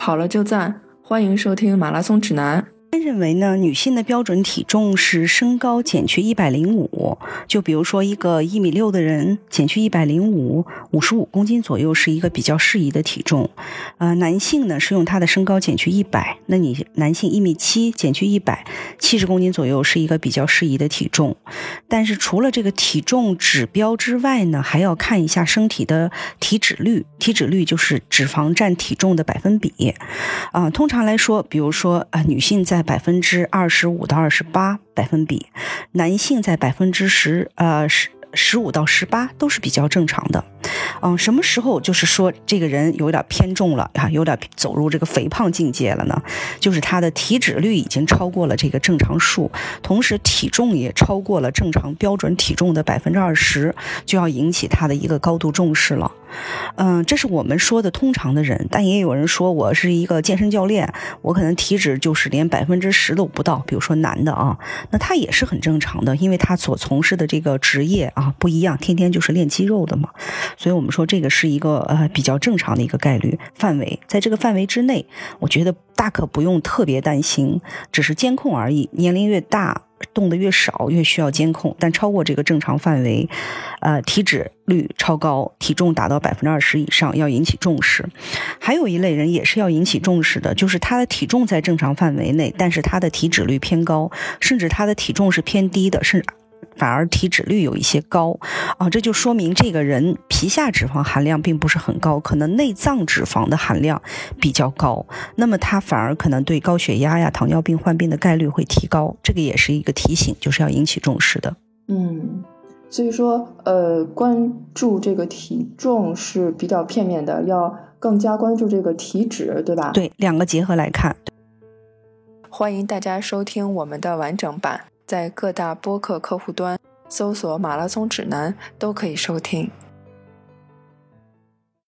跑了就赞，欢迎收听马拉松指南。认为呢，女性的标准体重是身高减去一百零五，就比如说一个一米六的人减去一百零五，五十五公斤左右是一个比较适宜的体重。呃，男性呢是用他的身高减去一百，那你男性一米七减去一百，七十公斤左右是一个比较适宜的体重。但是除了这个体重指标之外呢，还要看一下身体的体脂率，体脂率就是脂肪占体重的百分比。啊，通常来说，比如说啊，女性在百分之二十五到二十八百分比，男性在百分之十呃十十五到十八都是比较正常的。嗯，什么时候就是说这个人有点偏重了啊，有点走入这个肥胖境界了呢？就是他的体脂率已经超过了这个正常数，同时体重也超过了正常标准体重的百分之二十，就要引起他的一个高度重视了。嗯，这是我们说的通常的人，但也有人说我是一个健身教练，我可能体脂就是连百分之十都不到。比如说男的啊，那他也是很正常的，因为他所从事的这个职业啊不一样，天天就是练肌肉的嘛。所以我们说这个是一个呃比较正常的一个概率范围，在这个范围之内，我觉得大可不用特别担心，只是监控而已。年龄越大。动的越少，越需要监控，但超过这个正常范围，呃，体脂率超高，体重达到百分之二十以上，要引起重视。还有一类人也是要引起重视的，就是他的体重在正常范围内，但是他的体脂率偏高，甚至他的体重是偏低的，甚至。反而体脂率有一些高啊，这就说明这个人皮下脂肪含量并不是很高，可能内脏脂肪的含量比较高，那么他反而可能对高血压呀、糖尿病患病的概率会提高，这个也是一个提醒，就是要引起重视的。嗯，所以说，呃，关注这个体重是比较片面的，要更加关注这个体脂，对吧？对，两个结合来看。欢迎大家收听我们的完整版。在各大播客客户端搜索“马拉松指南”都可以收听。